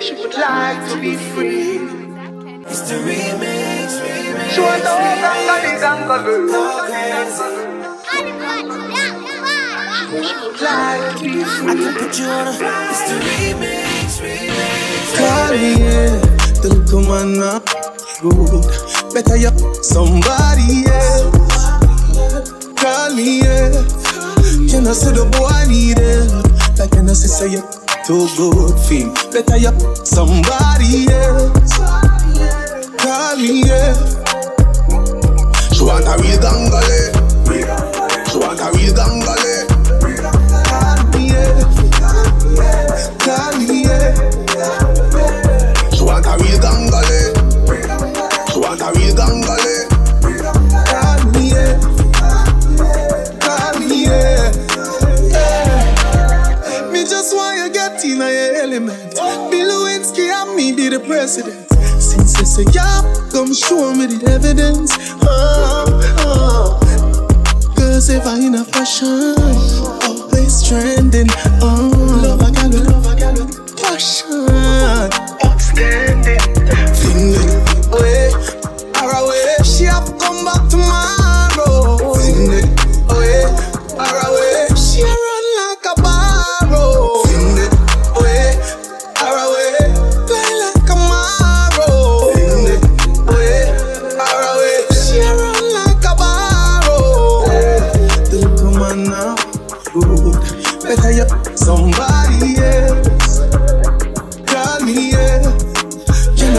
She would like to be free. She would like to be I can put you on a. It's come. Good. Better you somebody else. Call me, yeah. Can I say the boy need help? Like can I say say you too good feel? Better you somebody else. Call me, yeah. She want a real gangale. She want a real gangale. Call me, yeah. Call me, yeah. She want a real gangale. She want a real gangale. Element. Bill Lewinsky and me be the president. Since they say yeah, come show me the evidence. Oh, oh. Cause if I in a fashion, always trending. Oh, love a gal, with- love a gal, with passion, outstanding. Fling it away, or away. She have come back tomorrow.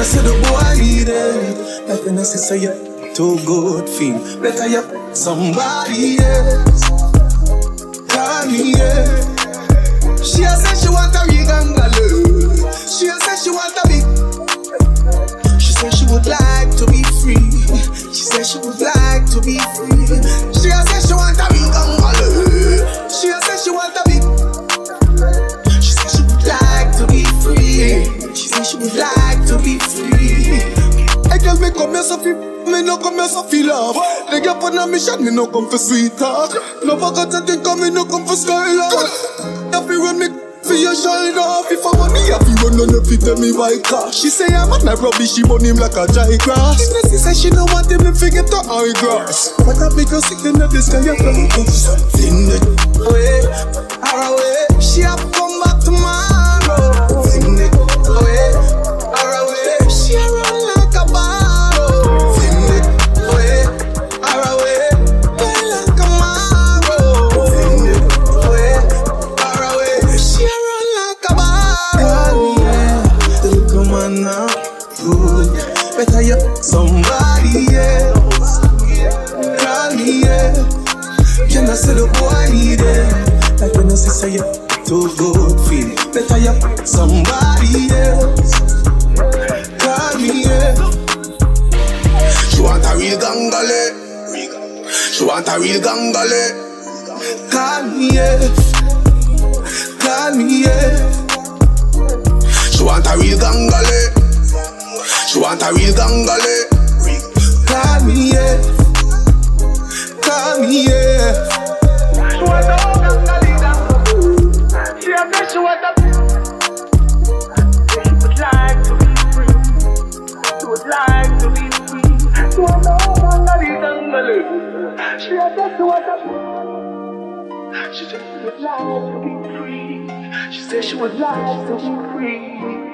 Say the boy need it? Like when I say say you too good feel. Better you put somebody else. Yeah. She a say she want a real. She me so fi, me no come here so fi love. They get on a mission, me no come for sweet talk. No forget to think of me no come for skylark. If you run me for your shoulder, if I want me, if you run on the fit, tell me why car. She say I'm not a rubbish, she burn him like a dry grass. She say she no want him to forget to high grass. But I make her sick in the sky, you fly Something better you somebody else. Call me, yeah. Can I say the boy it? Like when I say you too good feel. Better you somebody else. Call me, yeah. She want a real gangale. She want a real gangale. Call me, yeah. A real gangale. Call me, yeah. Call me, yeah. She She a she. She like to be free. She to be free. She want to ganga ganga a say she want. She said she would like to be free. She said she would like to be free.